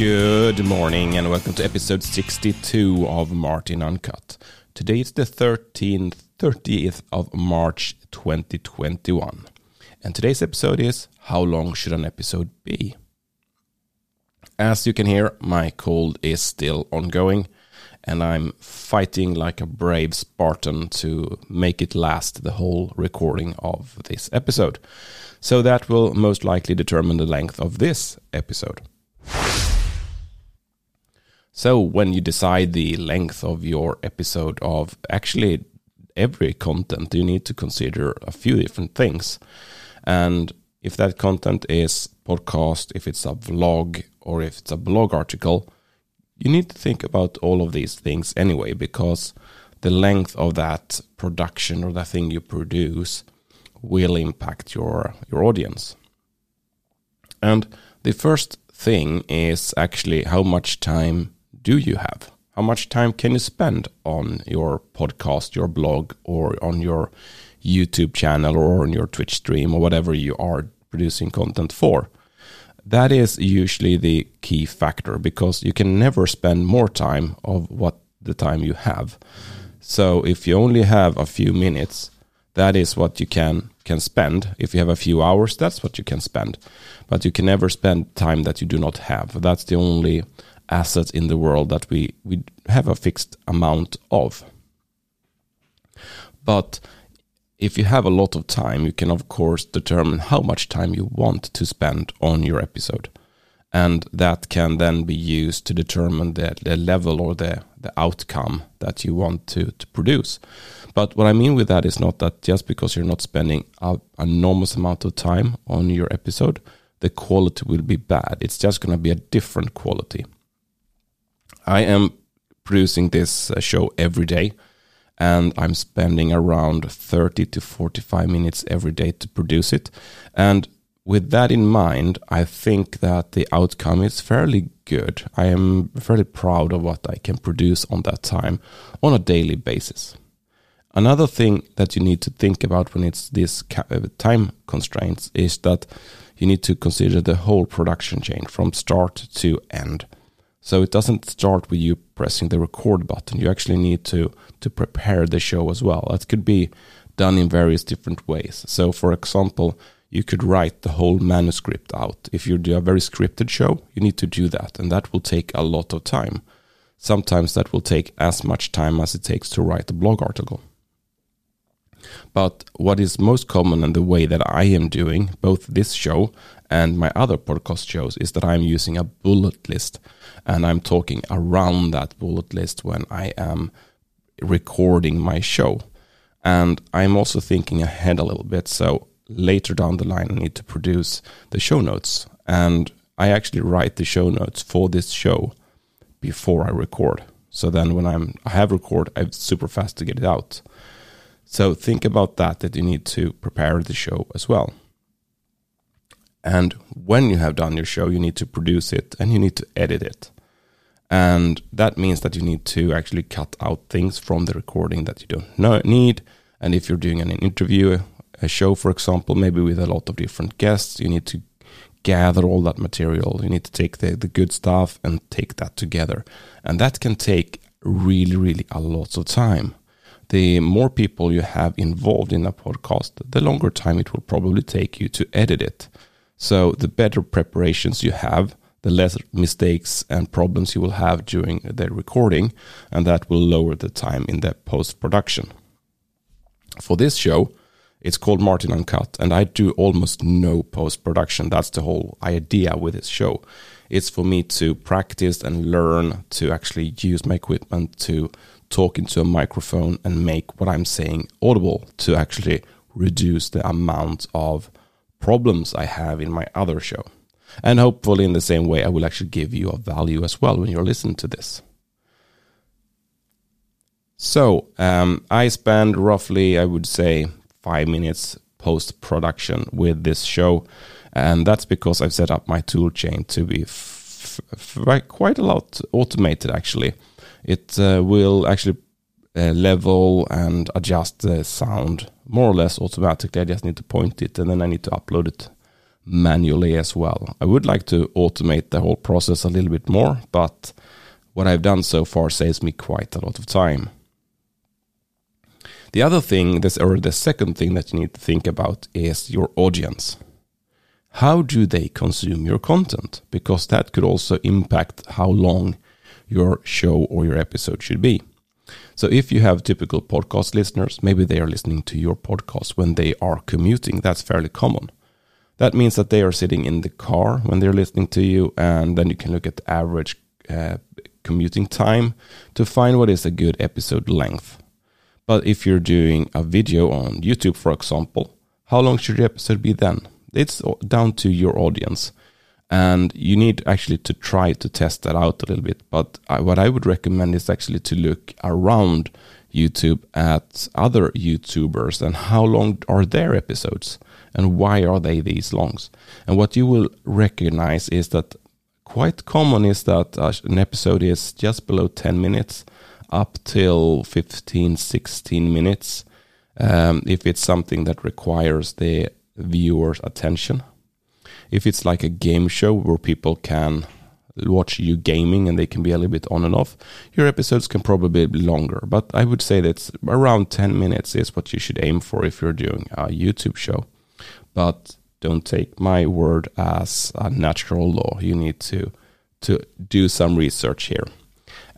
Good morning and welcome to episode 62 of Martin Uncut. Today is the 13th, 30th of March 2021. And today's episode is How long should an episode be? As you can hear, my cold is still ongoing and I'm fighting like a brave Spartan to make it last the whole recording of this episode. So that will most likely determine the length of this episode. So when you decide the length of your episode of actually every content, you need to consider a few different things. And if that content is podcast, if it's a vlog, or if it's a blog article, you need to think about all of these things anyway, because the length of that production or the thing you produce will impact your your audience. And the first thing is actually how much time do you have? How much time can you spend on your podcast, your blog, or on your YouTube channel or on your Twitch stream or whatever you are producing content for? That is usually the key factor because you can never spend more time of what the time you have. So if you only have a few minutes, that is what you can can spend. If you have a few hours, that's what you can spend. But you can never spend time that you do not have. That's the only assets in the world that we, we have a fixed amount of. But if you have a lot of time, you can of course determine how much time you want to spend on your episode. And that can then be used to determine the, the level or the, the outcome that you want to, to produce. But what I mean with that is not that just because you're not spending an enormous amount of time on your episode, the quality will be bad. It's just going to be a different quality. I am producing this uh, show every day and I'm spending around 30 to 45 minutes every day to produce it. And with that in mind, I think that the outcome is fairly good. I am fairly proud of what I can produce on that time on a daily basis. Another thing that you need to think about when it's this uh, time constraints is that you need to consider the whole production chain from start to end. So it doesn't start with you pressing the record button. You actually need to to prepare the show as well. That could be done in various different ways. So for example, you could write the whole manuscript out. If you do a very scripted show, you need to do that and that will take a lot of time. Sometimes that will take as much time as it takes to write a blog article. But what is most common and the way that I am doing both this show and my other podcast shows is that I'm using a bullet list and I'm talking around that bullet list when I am recording my show. And I'm also thinking ahead a little bit. So later down the line, I need to produce the show notes. And I actually write the show notes for this show before I record. So then when I'm I have record, I'm super fast to get it out. So think about that that you need to prepare the show as well. And when you have done your show, you need to produce it and you need to edit it. And that means that you need to actually cut out things from the recording that you don't need. And if you're doing an interview, a show, for example, maybe with a lot of different guests, you need to gather all that material. You need to take the, the good stuff and take that together. And that can take really, really a lot of time. The more people you have involved in a podcast, the longer time it will probably take you to edit it. So the better preparations you have, the less mistakes and problems you will have during the recording, and that will lower the time in the post production. For this show, it's called Martin Uncut, and I do almost no post production. That's the whole idea with this show. It's for me to practice and learn to actually use my equipment to talk into a microphone and make what I'm saying audible to actually reduce the amount of problems I have in my other show. And hopefully, in the same way, I will actually give you a value as well when you're listening to this. So, um, I spend roughly, I would say, five minutes post production with this show. And that's because I've set up my tool chain to be quite a lot automated, actually. It uh, will actually uh, level and adjust the sound more or less automatically. I just need to point it and then I need to upload it manually as well. I would like to automate the whole process a little bit more, but what I've done so far saves me quite a lot of time. The other thing, this or the second thing that you need to think about is your audience. How do they consume your content? Because that could also impact how long your show or your episode should be. So if you have typical podcast listeners, maybe they are listening to your podcast when they are commuting. That's fairly common. That means that they are sitting in the car when they're listening to you, and then you can look at the average uh, commuting time to find what is a good episode length. But if you're doing a video on YouTube, for example, how long should your episode be then? It's down to your audience. And you need actually to try to test that out a little bit. But I, what I would recommend is actually to look around YouTube at other YouTubers and how long are their episodes and why are they these longs. And what you will recognize is that quite common is that an episode is just below 10 minutes up till 15, 16 minutes. Um, if it's something that requires the viewer's attention. If it's like a game show where people can watch you gaming and they can be a little bit on and off, your episodes can probably be longer. But I would say that around 10 minutes is what you should aim for if you're doing a YouTube show. But don't take my word as a natural law. You need to to do some research here.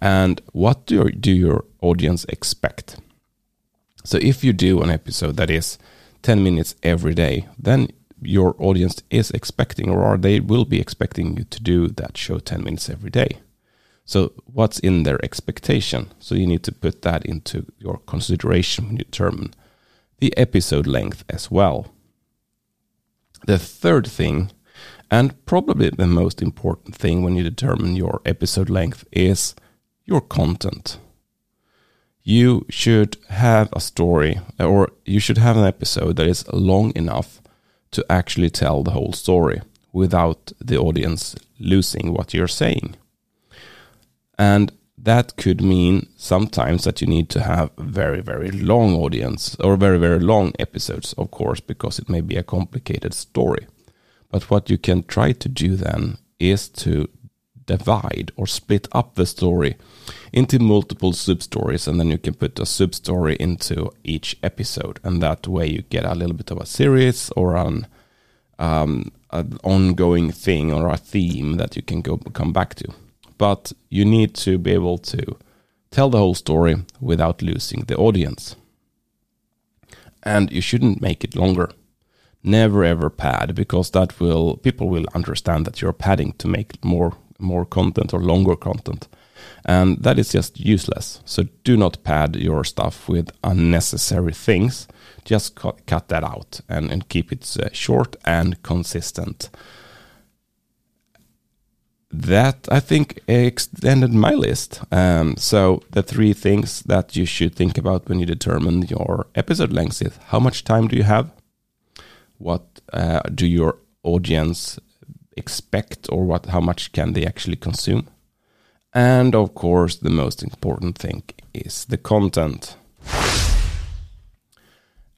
And what do do your audience expect? So if you do an episode that is 10 minutes every day, then your audience is expecting or are they will be expecting you to do that show 10 minutes every day. So, what's in their expectation? So, you need to put that into your consideration when you determine the episode length as well. The third thing, and probably the most important thing when you determine your episode length, is your content you should have a story or you should have an episode that is long enough to actually tell the whole story without the audience losing what you're saying. And that could mean sometimes that you need to have very, very long audience or very, very long episodes, of course, because it may be a complicated story. But what you can try to do then is to divide or split up the story into multiple sub stories, and then you can put a sub story into each episode, and that way you get a little bit of a series or an, um, an ongoing thing or a theme that you can go come back to. But you need to be able to tell the whole story without losing the audience, and you shouldn't make it longer never ever pad because that will people will understand that you're padding to make more more content or longer content. And that is just useless. So do not pad your stuff with unnecessary things. Just cut, cut that out and, and keep it uh, short and consistent. That I think extended my list. Um, so the three things that you should think about when you determine your episode length is how much time do you have? What uh, do your audience expect or what how much can they actually consume. And of course the most important thing is the content.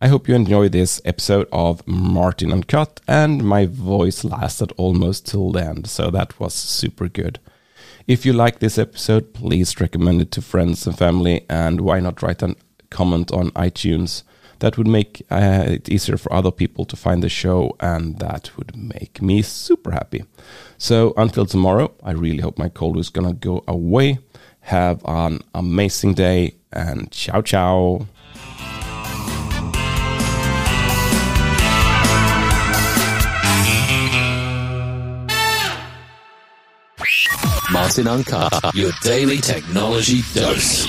I hope you enjoyed this episode of martin uncut and my voice lasted almost till the end so that was super good. If you like this episode please recommend it to friends and family and why not write a comment on itunes that would make uh, it easier for other people to find the show, and that would make me super happy. So until tomorrow, I really hope my cold is gonna go away. Have an amazing day, and ciao ciao. Martin Uncut, your daily technology dose.